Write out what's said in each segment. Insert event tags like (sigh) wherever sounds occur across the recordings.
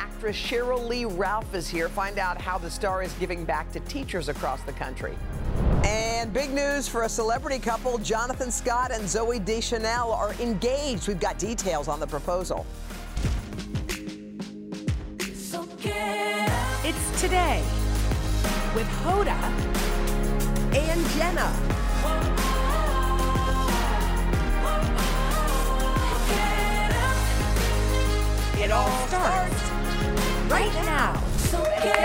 Actress Sheryl Lee Ralph is here. Find out how the star is giving back to teachers across the country. And big news for a celebrity couple Jonathan Scott and Zooey Deschanel are engaged. We've got details on the proposal. It's today with Hoda And Jenna. It all starts right now. Hey,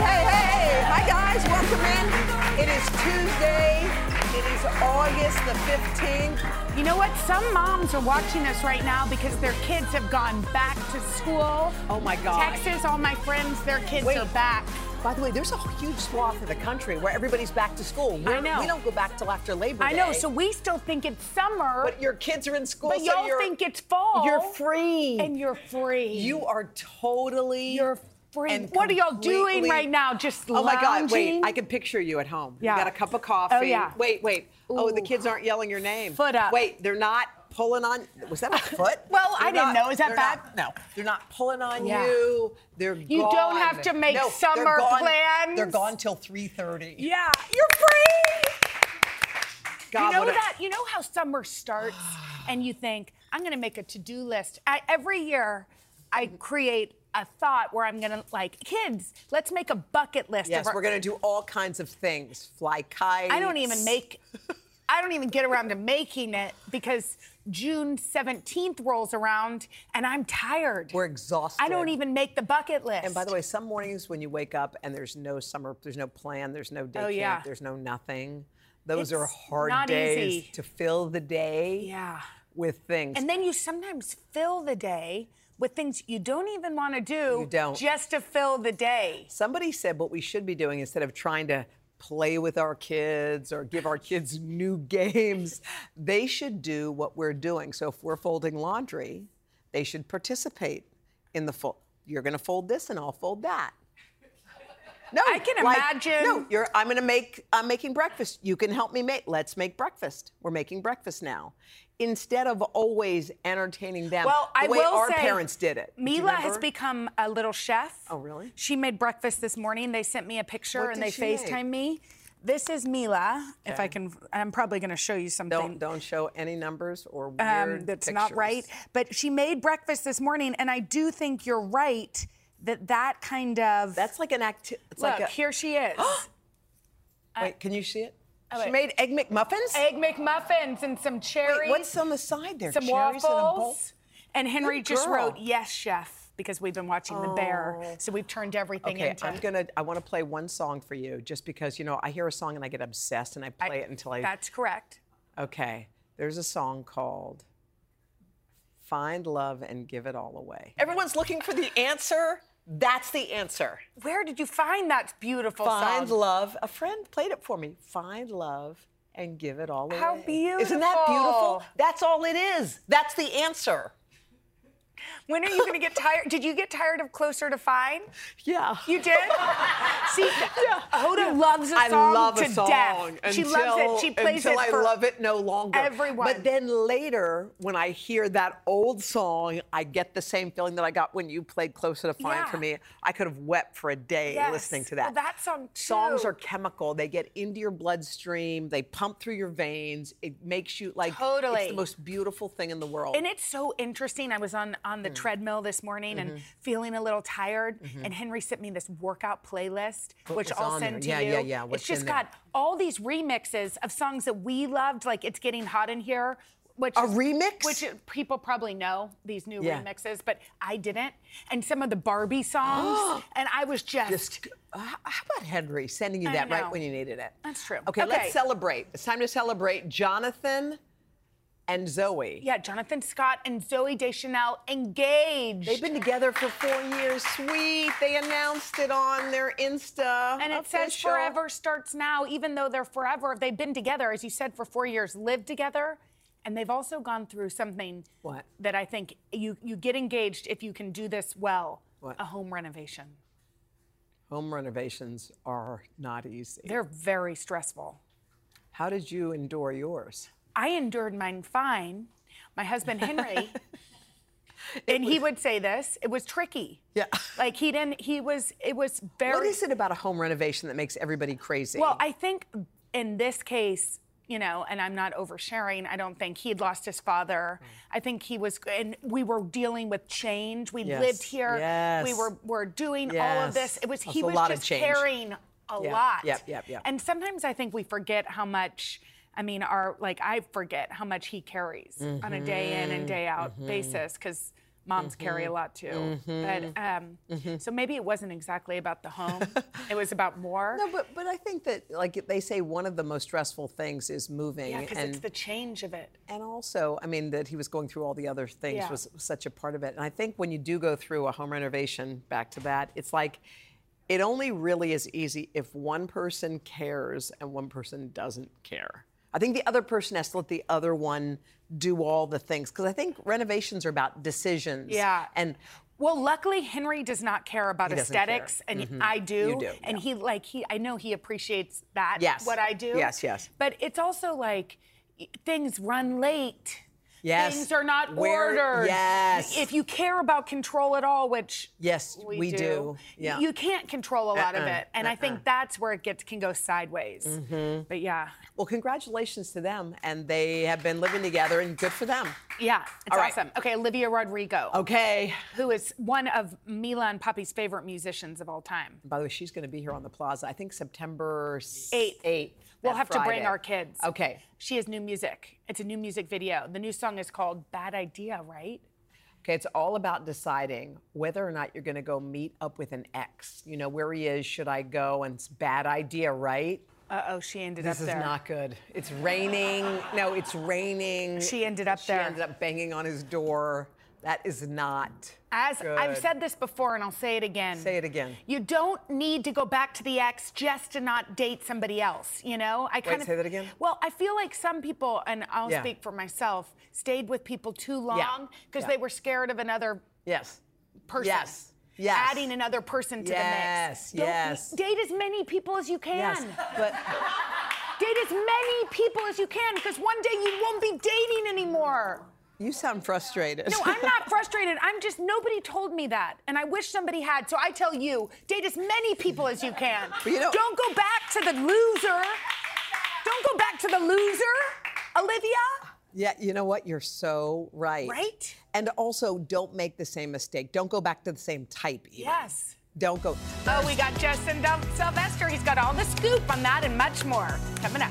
hey, hey. Hi, guys. Welcome in. It is Tuesday. It is August the 15th. You know what? Some moms are watching us right now because their kids have gone back to school. Oh, my God. Texas, all my friends, their kids Wait. are back. By the way, there's a huge swath of the country where everybody's back to school. We're- know. We don't go back till after Labor Day. I know, so we still think it's summer, But your kids are in school, but so y'all think it's fall. you're free. And you're free. You are totally. You're free. and What are y'all doing right now? Just Oh my God! Wait. I can picture you at home. Yeah. You got a cup of oh, coffee. Oh, yeah. Wait, wait. Oh, the kids aren't yelling your name. Foot up. Wait, they're not pulling on. Was that a (laughs) foot? Well, I They're didn't not- know. Is that they're bad? not- no, they're not pulling on Yeah. you. They're You gone. don't have to make No, they're summer gone- plans. They're gone till 3:30. Yeah, you're free. God, you know a- that? You know how summer starts, (sighs) and you think, "I'm going to make a to-do list." I, every year, I create a thought where I'm going to like, kids, let's make a bucket list. Yes, our, we're going to do all kinds of things. Fly kites. I don't even make. I don't even get around to making it because June 17th rolls around and I'm tired. We're exhausted. I don't even make the bucket list. And by the way, some mornings when you wake up and there's no summer, there's no plan, there's no oh, day Oh, camp, yeah. there's no nothing. Those are hard days easy. to fill the day yeah. with things. And then you sometimes fill the day with things you don't even want to do You don't. just to fill the day. Somebody said what we should be doing instead of trying to play with our kids or give our kids new games, they should do what we're doing. So if we're folding laundry, they should participate in the fold. You're going to fold this and I'll fold that. No, I can like, imagine- No, you're. I'm going to make. I'm making breakfast. You can help me make. Let's make breakfast. We're making breakfast now, instead of always entertaining them. Well, the I way will our say, parents did it. Mila has become a little chef. Oh, really? She made breakfast this morning. They sent me a picture What and they? FaceTime me. This is Mila. If I can, I'm probably going to show you something. Don't don't show any numbers or weird um, that's not right. But she made breakfast this morning, and I do think you're right that that kind of. That's like an act. It's look, like a. here she is. (gasps) wait, can you see it? Oh, she made egg McMuffins. Egg McMuffins and some cherries. Wait, what's on the side there? some Cherries in a bowl? waffles. And Henry Good just wrote, yes, chef, because we've been watching The Bear. Oh. So we've turned everything Okay, into. I'm gonna. I want to play one song for you, just because you know I hear a song and I get obsessed and I I- play it until I. That's correct. Okay, there's a song called "Find Love and Give It All Away." Everyone's looking for the answer. That's the answer. Where did you find that beautiful Find song? love. A friend played it for me. Find love and give it all away. How beautiful. Isn't that beautiful? beautiful. That's all it is. That's the answer. When are you going to get tired? Did you get tired of Closer to Fine? Yeah. You did? See, Hoda loves a I song love to a song death. she loves it. She plays until it Until I love it no longer. everyone. But then later, when I hear that old song, I get the same feeling that I got when you played "Closer to Fine" Yeah. for me. I could have wept for a day Yes. listening to Well, that. that song, Songs are chemical. They get into your bloodstream. They pump through your veins. It makes you like Totally. It's the most beautiful thing in the world. And it's so interesting. I was on on Mm. The treadmill this morning Mm-hmm. and feeling a little tired, and Henry sent me this workout playlist, which I'll send there? to Yeah, you. yeah, yeah. What's It's just in there? got all these remixes of songs that we loved, like "It's Getting Hot in Here." Which A is- remix? Which people probably know these new Yeah. remixes, but I didn't. And some of the Barbie songs, (gasps) and I was just, Just, uh, how about Henry sending you that right when you needed it? That's true. Okay, Okay. let's celebrate. It's time to celebrate Jonathan and Zooey. Yeah, Jonathan Scott and Zooey Deschanel engaged. They've been together for four years. Sweet. They announced it on their Insta. and it says forever starts now, even though they're forever. They've been together, as you said, for four years, lived together, and they've also gone through something What? that I think you you get engaged if you can do this well. What? A home renovation. Home renovations are not easy. They're very stressful. How did you endure yours? I endured mine fine. My husband Henry, (laughs) and he would say this, it was tricky. Yeah. Like he didn't he was it was very What is it about a home renovation that makes everybody crazy? Well, I think in this case, you know, and I'm not oversharing. I don't think he'd lost his father. Mm. I think he was, and we were dealing with change. We Yes, lived here. yes. We were were doing all of this. Yes. It was That's he a was just carrying a Yeah, lot. yep, yep, yep. And sometimes I think we forget how much. I mean, our like I forget how much he carries on a day in and day out Mm-hmm. basis because moms carry a lot too. But um, so maybe it wasn't exactly about the home. it was about (laughs) more. no, but but I think that like they say one of the most stressful things is moving, yeah, because it's the change of it. and also I mean that he was going through all the other things Yeah. was such a part of it. And I think when you do go through a home renovation, back to that, it's like it only really is easy if one person cares and one person doesn't care. I think the other person has to let the other one do all the things because I think renovations are about decisions. Yeah. And Well, luckily Henry does not care about He doesn't care. Mm-hmm. aesthetics, and I do. You do, And yeah. he like he I know he appreciates that. Yes. What I do. Yes, yes. But it's also like things run late. Yes. Things are not Where- ordered. yes. If you care about control at all, which Yes, we, we do. Yeah. You can't control a lot of Uh-uh, it, and I think that's where it gets can go sideways. Mm-hmm. But yeah, well, congratulations to them, and they have been living together, and good for them. yeah, it's All right. awesome. Okay, Olivia Rodrigo. Okay. Who is one of Milan and Poppy's favorite musicians of all time? By the way, she's going to be here on the plaza. I think September s- Eighth. 8th. We'll have to bring our kids. Okay. She has new music. It's a new music video. The new song is called Bad Idea, right? Okay, it's all about deciding whether or not you're going to go meet up with an ex. You know, where he is, should I go? And it's bad idea, right? Uh oh, she ended This up there. This is not good. It's raining. No, it's raining. She ended up she there. She ended up banging on his door. That is not. As I've said this before, and I'll say it again. Say it again. You don't need to go back to the ex just to not date somebody else. You know, I kind of say that again? Well, I feel like some people, and I'll Yeah. speak for myself, stayed with people too long because Yeah. they were scared of another Yes. person. Yes. Yes. Adding another person to Yes, the mix. Don't- yes. (laughs) Date as many people as you can. Yes. But Date as many people as you can because one day you won't be dating anymore. You sound frustrated. No, I'm not frustrated. I'm just, nobody told me that. And I wish somebody had. So I tell you, date as many people as you can. But you know- Don't go back to the loser. Don't go back to the loser, Olivia. Yeah, you know what? You're so right. Right? And also, don't make the same mistake. Don't go back to the same type. Either. Yes. Don't go. Oh, we got Justin Sylvester. He's got all the scoop on that and much more coming up.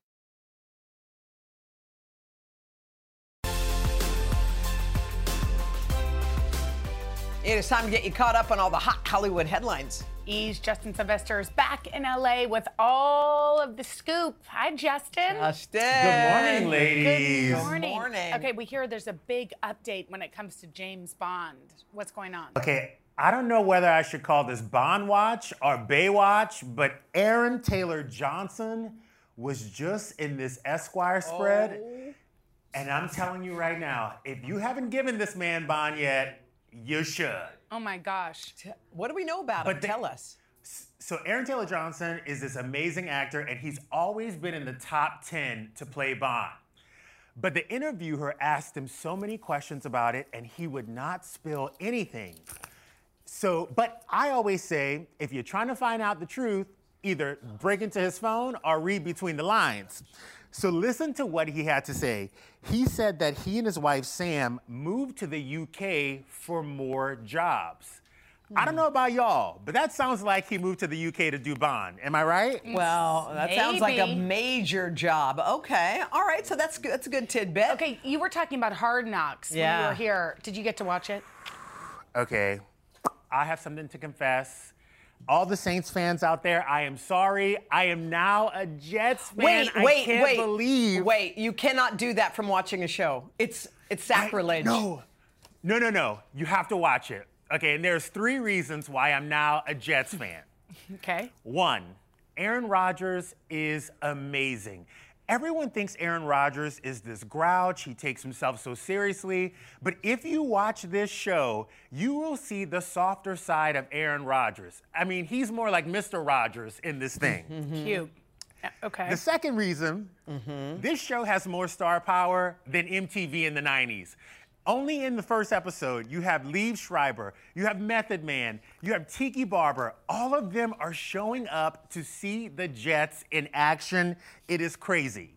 It is time to get you caught up on all the hot Hollywood headlines. Ease Justin Sylvester is back in LA with all of the scoop. Hi, Justin. Justin. Good morning, ladies. Good morning. morning. Okay, we hear there's a big update when it comes to James Bond. What's going on? Okay, I don't know whether I should call this Bond Watch or Baywatch, but Aaron Taylor Johnson was just in this Esquire spread. Oh. And I'm telling you right now, if you haven't given this man bond yet, you should. Oh my gosh. What do we know about But him? they- Tell us. So Aaron Taylor Johnson is this amazing actor, and he's always been in the top 10 to play Bond. But the interviewer asked him so many questions about it, and he would not spill anything. So, but I always say, if you're trying to find out the truth, either break into his phone or read between the lines. So listen to what he had to say. He said that he and his wife Sam moved to the UK for more jobs. I don't hmm. know about y'all, but that sounds like he moved to the UK to do Bond. Am I right? Mm, well, that sounds like a major job. Okay, all right. So that's good. That's a good tidbit. Okay, you were talking about Hard Knocks when you Yeah. were here. Did you get to watch it? Okay, I have something to confess. All the Saints fans out there, I am sorry. I am now a Jets fan. Wait, I wait, can't wait. believe. Wait, you cannot do that from watching a show. It's it's sacrilege. No, no, no, no. You have to watch it. Okay, and there's three reasons why I'm now a Jets fan. (laughs) Okay. One, Aaron Rodgers is amazing. Everyone thinks Aaron Rodgers is this grouch. He takes himself so seriously. But if you watch this show, you will see the softer side of Aaron Rodgers. I mean, he's more like Mr. Rogers in this thing. (laughs) Cute. Uh, Okay. The second reason, this show has more star power than MTV in the 90s. Only in the first episode, you have Liev Schreiber, you have Method Man, you have Tiki Barber. All of them are showing up to see the Jets in action. It is crazy.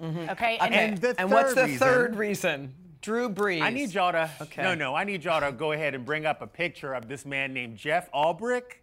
Mm-hmm. okay. And, And the And what's the third third reason- reason? Drew Brees. I need y'all to Okay. no, no. I need y'all to go ahead and bring up a picture of this man named Jeff Ulbrich.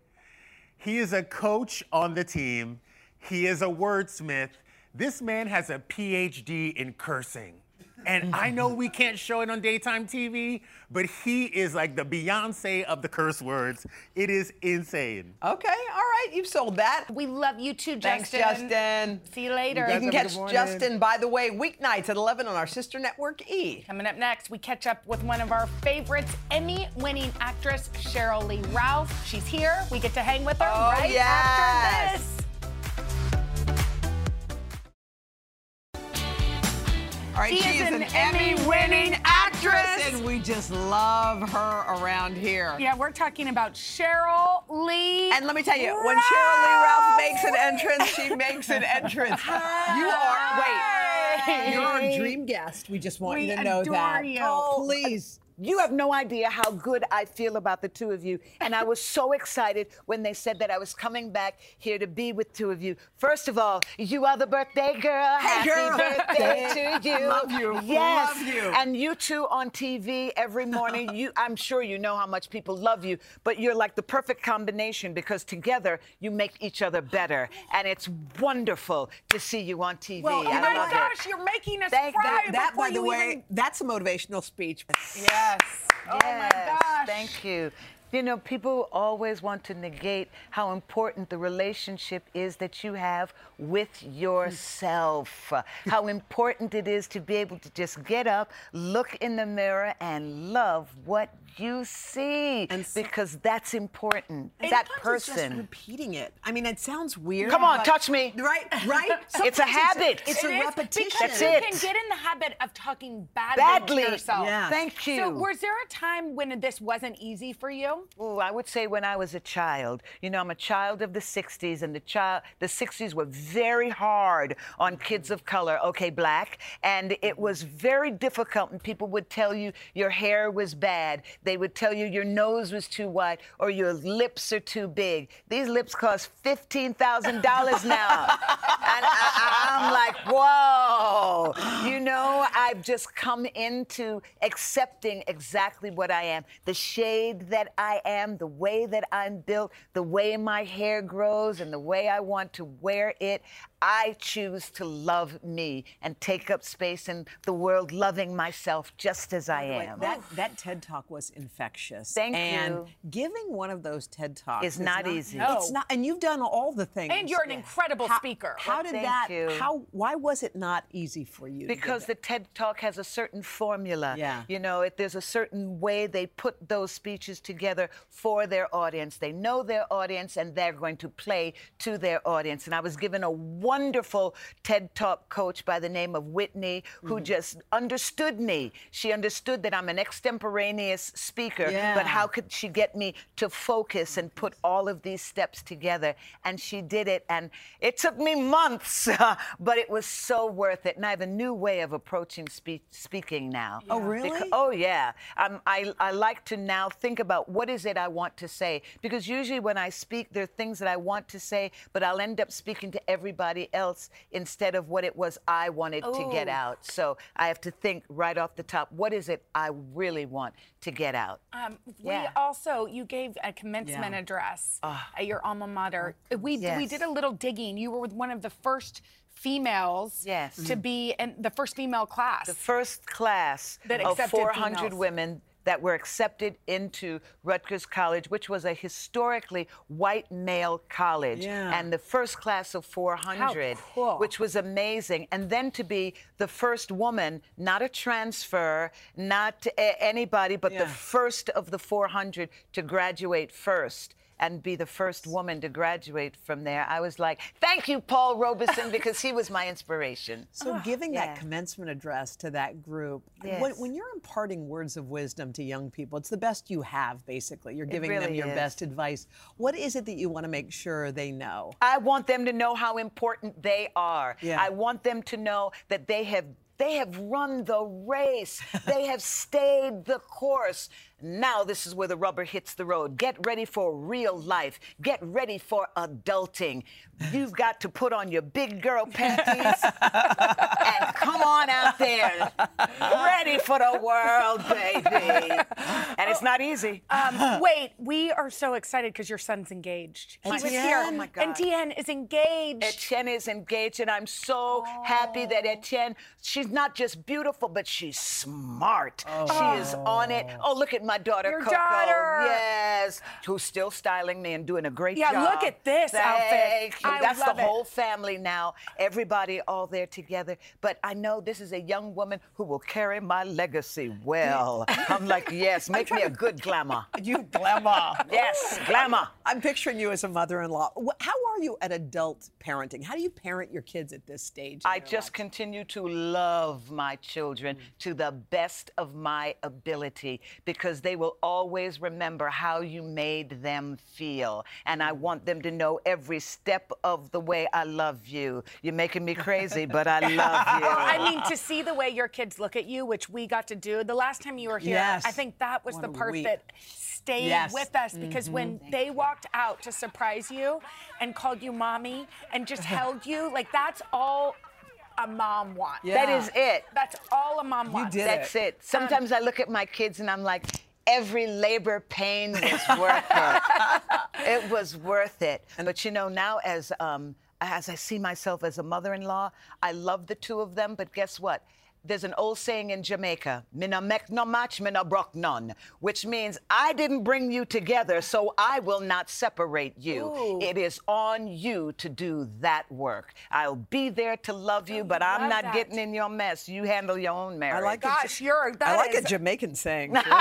He is a coach on the team. He is a wordsmith. This man has a PhD in cursing. And I know we can't show it on daytime TV, but he is like the Beyonce of the curse words. It is insane. Okay, all right. You've sold that. we love you too, Thanks, Justin. Justin. See you later. You can catch. Justin, by the way, weeknights at 11 on our sister network E. Coming up next, we catch up with one of our favorites, Emmy winning actress Sheryl Lee Ralph. She's here. We get to hang with her Oh, right yes. after this. All right, She she, is is an an Emmy-winning actress, and we just love her around here. Yeah, we're talking about Sheryl Lee. And let me tell you, when Sheryl Lee Ralph makes an entrance, she makes an entrance. (laughs) You are wait. (laughs) You're our dream guest. We just want We you to know that. you. Oh, please. You have no idea how good I feel about the two of you. And I was so excited when they said that I was coming back here to be with two of you. First of all, you are the birthday girl. Hey, Happy girl. birthday to you. (laughs) Love you. Yes. Love you. And you two on TV every morning. You I'm sure you know how much people love you, but you're like the perfect combination because together you make each other better. And it's wonderful to see you on TV. Well, oh I my gosh, it. you're making us Thank cry that- That, by the way, even- that's a motivational speech. Yes. Oh my gosh. Thank you. You know, people always want to negate how important the relationship is that you have with yourself. (laughs) how important it is to be able to just get up, look in the mirror, and love what you see. And so- because that's important. And that sometimes it's just person. repeating it. I mean, it sounds weird. Come on, but- touch me. Right, (laughs) right. It's a habit. It's, It a is, repetition. Because That's you it. can get in the habit of talking badly, Badly. to yourself. Yeah. Thank you. So, was there a time when this wasn't easy for you? Oh, I would say when I was a child. You know, I'm a child of the 60s, and the child, the 60s were very hard on kids of color. Okay, black, and it mm-hmm. was very difficult. And people would tell you your hair was bad. They would tell you your nose was too wide or your lips are too big. These lips cost fifteen thousand dollars (laughs) now, and I, I'm like, whoa. You know, I've just come into accepting exactly what I am, the shade that I am, the way that I'm built, the way my hair grows, and the way I want to wear it. I choose to love me and take up space in the world, loving myself just as I Wait, am. That that TED talk was infectious. Thank and you. giving one of those TED talks It's is not easy. It's No. not, and you've done all the things. And you're an incredible How- speaker. How Well, did thank that? you. How? Why was it not easy for you? Because the? TED Talk has a certain formula. Yeah. You know, it, there's a certain way they put those speeches together for their audience. They know their audience and they're going to play to their audience. And I was given a wonderful TED Talk coach by the name of Whitney who Mm-hmm. just understood me. She understood that I'm an extemporaneous speaker, but how could she get me to focus and put all of these steps together? And she did it, and it took me months, (laughs) but it was so worth it. And I have a new way of approaching spe- speaking now. Oh, really? Becau- oh, yeah. Um, I, I like to now think about what is it I want to say. Because usually when I speak, there are things that I want to say, but I'll end up speaking to everybody else instead of what it was I wanted to get out. So I have to think right off the top what is it I really want to get out? Um, Yeah. We also, you gave a commencement Yeah. address at your alma mater. We, we Yes. did a little digging. You were one of the first females Yes. to be in the first female class. The first class That of accepted 400 females. women that were accepted into Rutgers College, which was a historically white male college. Yeah. And the first class of 400, cool. which was amazing. And then to be the first woman, not a transfer, not anybody, but Yeah. the first of the 400 to graduate first. And be the first woman to graduate from there. I was like, thank you, Paul Robeson, because he was my inspiration. (laughs) So, giving yeah. that commencement address to that group, when, Yes. when you're imparting words of wisdom to young people, it's the best you have, basically. You're giving them your is. best advice. What is it that you want to make sure they know? I want them to know how important they are. Yeah. I want them to know that they have they have run the race. (laughs) they have stayed the course. Now this is where the rubber hits the road. Get ready for real life. Get ready for adulting. You've got to put on your big girl panties (laughs) and come on out there. Ready for the world, baby. And it's not easy. Um, wait, we are so excited because your son's engaged. He was here. Oh, my God. And Etienne is engaged. Etienne is engaged, and I'm so happy that Etienne, she's not just beautiful, but she's smart. She is on it. Oh, look at my daughter, Your Coco. daughter. Yes. Who's still styling me and doing a great Yeah, job. Yeah, look at this Thank outfit. you. I That's the it. whole family now. Everybody all there together. But I know this is a young woman who will carry my legacy well. I'm like, yes, make me a good glamour. (laughs) You glamour. Yes, glamour. I'm picturing you as a mother-in-law. How are you at adult parenting? How do you parent your kids at this stage? I just lives? continue to love my children Mm. to the best of my ability because they will always remember how you made them feel. And I want them to know every step of the way I love you. You're making me crazy, but I love (laughs) you. I mean, to see the way your kids look at you, which we got to do the last time you were here, Yes. I think that was What the a part week. that stayed Yes. with us because when mm-hmm. they walked out to surprise you and called you mommy and just (laughs) held you, like that's all a mom wants. Yeah. That is it. That's all a mom wants. You did That's it. Sometimes I look at my kids and I'm like, every labor pain (laughs) was worth it. it was worth it. But you know, now as um, as I see myself as a mother-in-law, I love the two of them. But guess what? There's an old saying in Jamaica, "Mina mek no match, mina brock none," which means I didn't bring you together, so I will not separate you. It is on you to do that work. I'll be there to love you, but I'm not that. getting in your mess. You handle your own marriage. I like a- Gosh, you're that I like is- a Jamaican saying. (laughs) (laughs)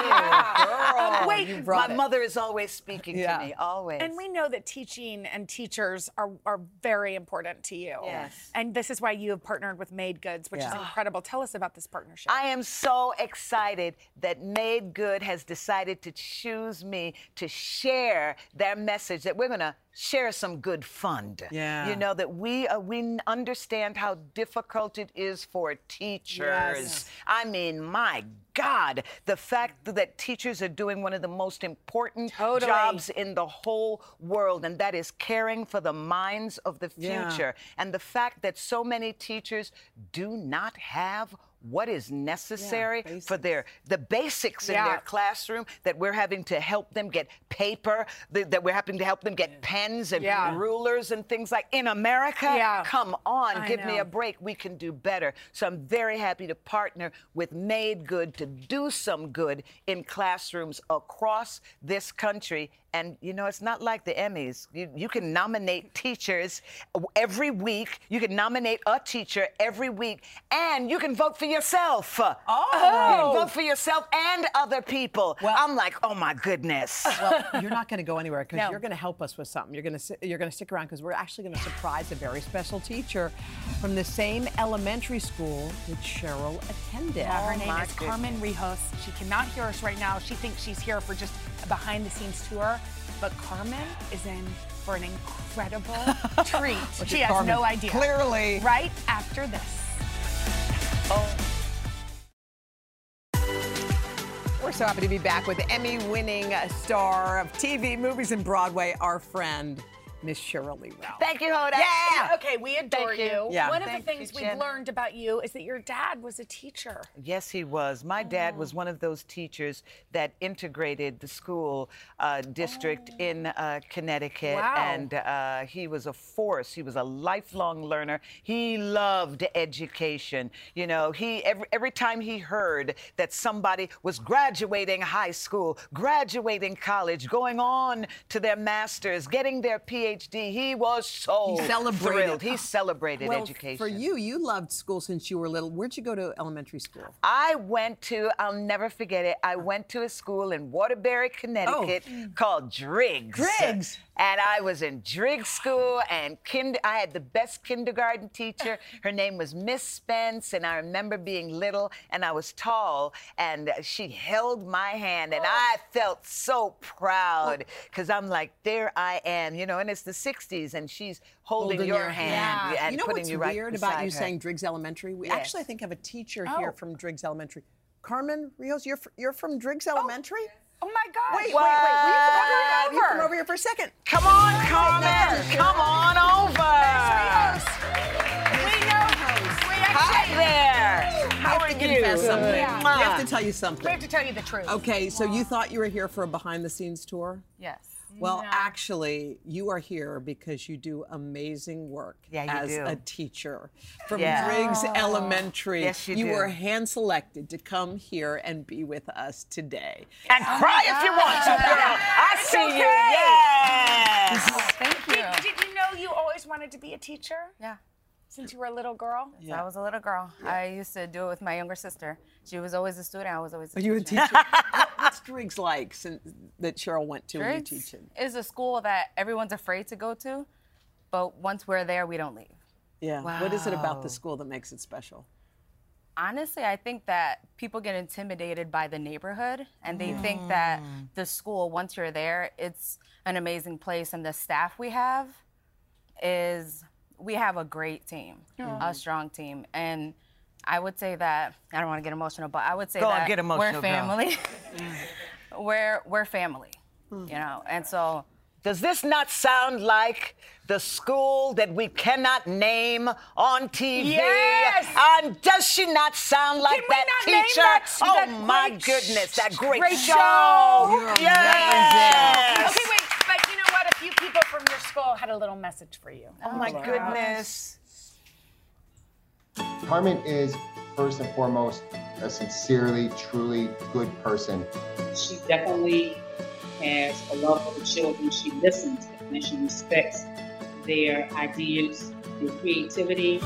Um, wait, you My it. mother is always speaking Yeah. to me, always. And we know that teaching and teachers are, are very important to you. Yes. And this is why you have partnered with Made Goods, which is incredible. Tell us about this partnership. I am so excited that Made Good has decided to choose me to share their message that we're going to share some good fund. Yeah. You know that we uh, we understand how difficult it is for teachers. Yes. I mean, my God, the fact that teachers are doing one of the most important Totally. jobs in the whole world, and that is caring for the minds of the Yeah. future. And the fact that so many teachers do not have what is necessary for their the basics in their classroom that we're having to help them get paper that, that we're having to help them get pens and Yeah. rulers and things like in America? Yeah. come on I give me a break. We can do better. So I'm very happy to partner with Made Good to do some good in classrooms across this country and you know, it's not like the Emmys. You, you can nominate teachers every week. You can nominate a teacher every week, and you can vote for for yourself. Oh. You vote for yourself and other people. Well, I'm like, oh my goodness. (laughs) Well, you're not going to go anywhere because No. you're going to help us with something. You're going to you're going to stick around because we're actually going to surprise a very special teacher from the same elementary school that Sheryl attended. Yeah, her oh name is Carmen Rios. She cannot hear us right now. She thinks she's here for just a behind the scenes tour. But Carmen is in for an incredible (laughs) treat. She has Carmen. no idea. Clearly. Right after this. Oh. We're so happy to be back with Emmy-winning star of TV, movies, and Broadway, our friend Miss Sheryl Lee Ralph. Thank you, Hoda. Yeah. Okay, we adore Thank you. you. Yeah. One of Thank the things you, we've learned about you is that your dad was a teacher. Yes, he was. My dad was one of those teachers that integrated the school uh, district in uh, Connecticut, Wow. and uh, he was a force. He was a lifelong learner. He loved education. You know, he every, every time he heard that somebody was graduating high school, graduating college, going on to their masters, getting their PhD, he was so He celebrated. thrilled. He celebrated well, education. For you, you loved school since you were little. Where'd you go to elementary school? I went to, I'll never forget it. I went to a school in Waterbury, Connecticut oh. called Driggs. Driggs. And I was in Driggs school and kind, I had the best kindergarten teacher. Her name was Miss Spence. And I remember being little and I was tall and she held my hand and oh. I felt so proud oh. because I'm like, there I am, you know, and it's the 60s and she's holding, your, hand and you know putting what's you right weird about you her. saying Driggs Elementary? We Yes. actually, I think, have a teacher Oh. here from Driggs Elementary. Carmen Rios, you're you're from Driggs oh. Elementary? Oh my God. Wait, wait, wait. Will you come over, you come over here for a second? Come on, Carmen. Come on over. We know. We Hi there. How are I have to you? Yeah. We have to tell you something. We have to tell you the truth. Okay, so you thought you were here for a behind the scenes tour? Yes. Well, actually, you are here because you do amazing work Yeah, as do. a teacher from Yeah. Driggs oh. Elementary. Yes, you you do. were hand selected to come here and be with us today. And oh cry if you want to, girl. I (laughs) see you. Yes. (laughs) Thank you. Did, did you know you always wanted to be a teacher Yeah. Since you were a little girl? So I was a little girl. I used to do it with my younger sister. She was always a student. I was always a Are you a teacher. teacher? (laughs) What- What's Driggs like since, that Sheryl went to when you Driggs teaching? is a school that everyone's afraid to go to, but once we're there, we don't leave. Yeah. What is it about the school that makes it special? Honestly, I think that people get intimidated by the neighborhood and they think that the school, once you're there, it's an amazing place. And the staff we have is, we have a great team, a mm-hmm. strong team. And I would say that, I don't want to get emotional, but I would say Go on, that get emotional, we're family. Mm. (laughs) we're, we're family, mm. you know? And so, Does this not sound like the school that we cannot name on TV? Yes! And does she not sound like Can we that not name teacher? that- oh that my great goodness, that great, great show! show? You're Yes! Okay, wait, but you know what? A few people from had a little message for you. Oh my goodness. Carmen is first and foremost a sincerely, truly good person. She definitely has a love for the children. She listens and she respects their ideas, their creativity.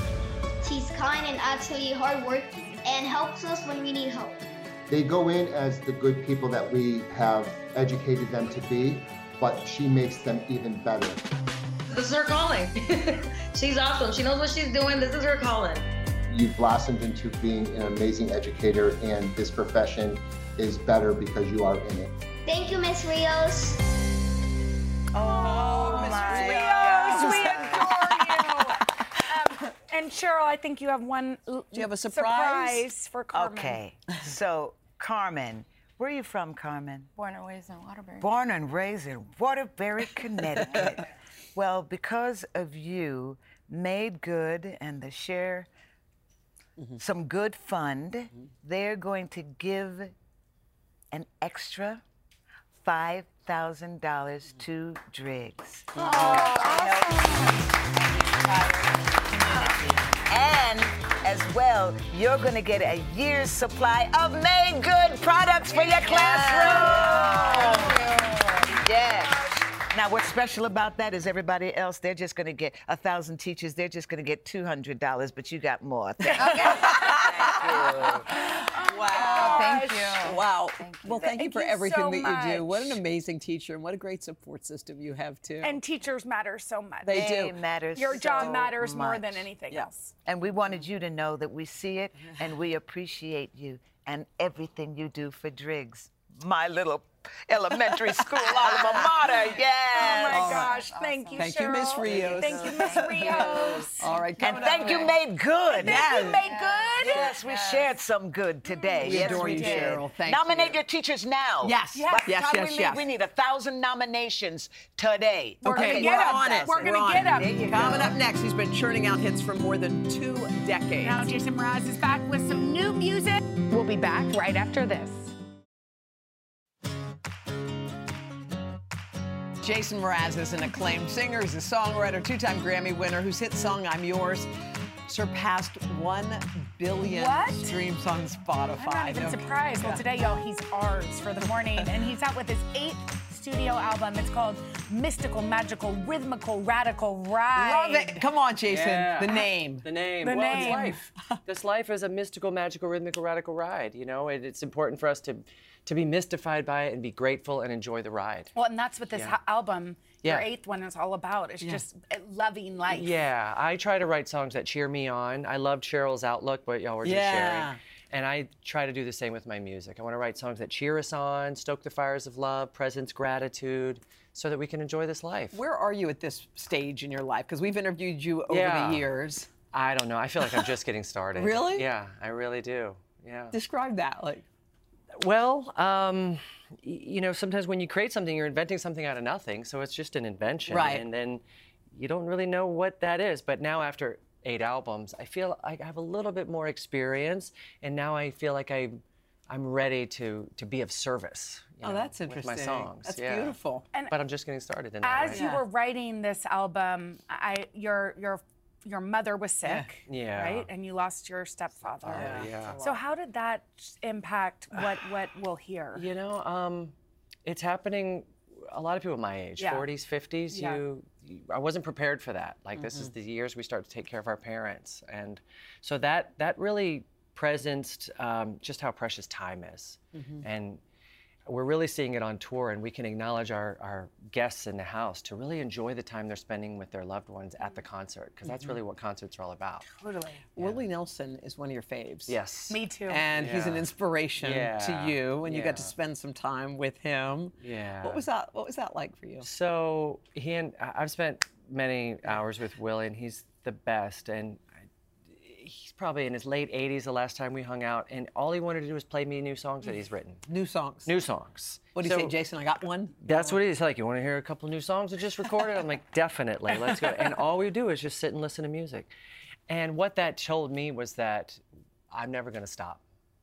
She's kind and actually hardworking and helps us when we need help. They go in as the good people that we have educated them to be, but she makes them even better. This is her calling. (laughs) she's awesome. She knows what she's doing. This is her calling. You've blossomed into being an amazing educator, and this profession is better because you are in it. Thank you, Miss Rios. Oh, my Rios, we adore you. Um, and Sheryl, I think you have one. Do you have a surprise? for Carmen? Okay, so Carmen, where are you from, Carmen? born and raised in Waterbury. Born and raised in Waterbury, Connecticut. (laughs) well, because of you, Made Good and the Share mm-hmm. Some Good Fund, mm-hmm. they're going to give an extra $5,000 mm-hmm. to Driggs. Oh, awesome. (laughs) And as well, you're going to get a year's supply of Made Good products for your classroom. Yes. Now, what's special about that is everybody else, they're just going to get a thousand teachers, they're just going to get $200, but you got more. (laughs) Oh wow. Thank you. Wow. Well, thank, you Thank for you everything so that you do. What an amazing teacher and what a great support system you have too. And teachers matter so much. They do. It matters Your job so matters more than anything else. And we wanted you to know that we see it and we appreciate you and everything you do for Driggs, my little elementary school (laughs) alma mater. Yes. Oh my All right. gosh. Thank you, Thank you, Miss Rios. Thank you, Miss (laughs) Rios. All right, And thank you, Made Good. Thank you, Made Good. Yes, we shared some good mm, today. We yes, adore we you, did. Sheryl. Thank Nominate you. your teachers now. Yes. Yes. Yes, yes, we leave, yes. we need a thousand nominations today. We're Okay, gonna we're on it. We're gonna on get it. 'em. There you go. Coming up next, he's been churning out hits for more than two decades. Now Jason Mraz is back with some new music. We'll be back right after this. Jason Mraz is an acclaimed singer. He's a songwriter, two-time Grammy winner, whose hit song "I'm Yours" surpassed one billion What? streams on Spotify. I'm not even No- surprised. Well, today, y'all, he's ours for the morning, and he's out with his eighth studio album. It's called Mystical, Magical, Rhythmical, Radical Ride. Love it. Come on, Jason. Yeah. The name. The name. The well, name. it's life. (laughs) this life is a mystical, magical, rhythmical, radical ride. You know, and it's important for us to to be mystified by it and be grateful and enjoy the ride. Well, and that's what this Yeah. ha- album, your Yeah. eighth one, is all about. It's Yeah. just uh, loving life. Yeah, I try to write songs that cheer me on. I loved Sheryl's outlook, what y'all were just Yeah. sharing. And I try to do the same with my music. I want to write songs that cheer us on, stoke the fires of love, presence, gratitude, so that we can enjoy this life. Where are you at this stage in your life? Because we've interviewed you over Yeah. the years. I don't know. I feel like I'm just getting started. Really? Yeah, I really do. Yeah. Describe that. Like, Well, um, you know, sometimes when you create something, you're inventing something out of nothing. So it's just an invention. Right. And then you don't really know what that is. But now, after eight albums, I feel like I have a little bit more experience. And now I feel like I, I'm ready to, to be of service. you Oh, know, that's With my songs. That's yeah. beautiful. And But I'm just getting started in that. As right? you were writing this album, I your your your mother was sick, Yeah. right? And you lost your stepfather. Yeah. Yeah. So how did that impact what (sighs) what we'll hear? You know, um, it's happening. A lot of people my age, Yeah. 40s, 50s. Yeah. You, you, I wasn't prepared for that. Like this is Mhm. the years we start to take care of our parents, and so that that really presenced um, just how precious time is, Mm-hmm. Mhm. and we're really seeing it on tour. And we can acknowledge our our guests in the house to really enjoy the time they're spending with their loved ones at the concert, because that's Mhm. really what concerts are all about. Totally. Willie Nelson is one of your faves. Yes. Me too. And he's an inspiration Yeah. to you, and you got to spend some time with him. Yeah. What was that? What was that like for you? So he and I- I've spent many hours with Willie, and he's the best. And I- he's probably in his late 80s the last time we hung out, and all he wanted to do was play me new songs that he's written. New songs. New songs. What do you say, Jason? I got one. That's what he's like. You want to hear a couple new songs I just recorded? I'm like, definitely, let's go. And all we do is just sit and listen to music. And what that told me was that I'm never going to stop.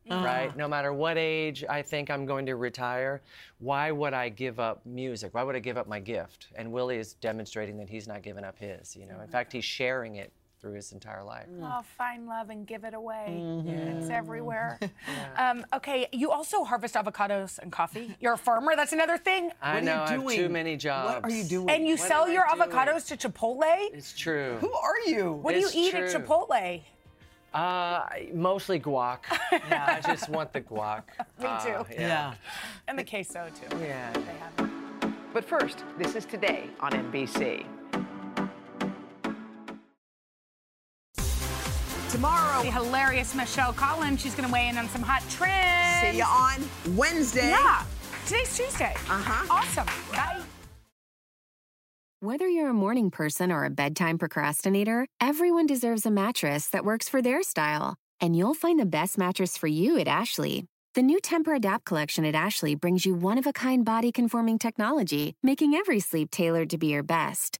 Uh-huh. Right? No matter what age I think I'm going to retire, why would I give up music? Why would I give up my gift? And Willie is demonstrating that he's not giving up his. You know, in fact, he's sharing it through his entire life. Oh, find love and give it away. Mhm. It's everywhere. (laughs) um, okay, you also harvest avocados and coffee. You're a farmer. That's another thing. I know. I have too many jobs. What are you doing? And you What sell am I your doing? avocados to Chipotle. It's true. Who are you? What do you It's eat at. Chipotle? Uh, mostly guac. (laughs) yeah, I just want the guac. (laughs) Me Uh, too. yeah. And the queso too. Yeah. They have it. But first, this is today on NBC. Tomorrow, The hilarious Michelle Collins. She's going to weigh in on some hot trends. see you on Wednesday. Yeah. Today's Tuesday. Uh-huh. Awesome. Bye. Whether you're a morning person or a bedtime procrastinator, everyone deserves a mattress that works for their style. And you'll find the best mattress for you at Ashley. The new Tempur-Adapt collection at Ashley brings you one of a kind body conforming technology, making every sleep tailored to be your best.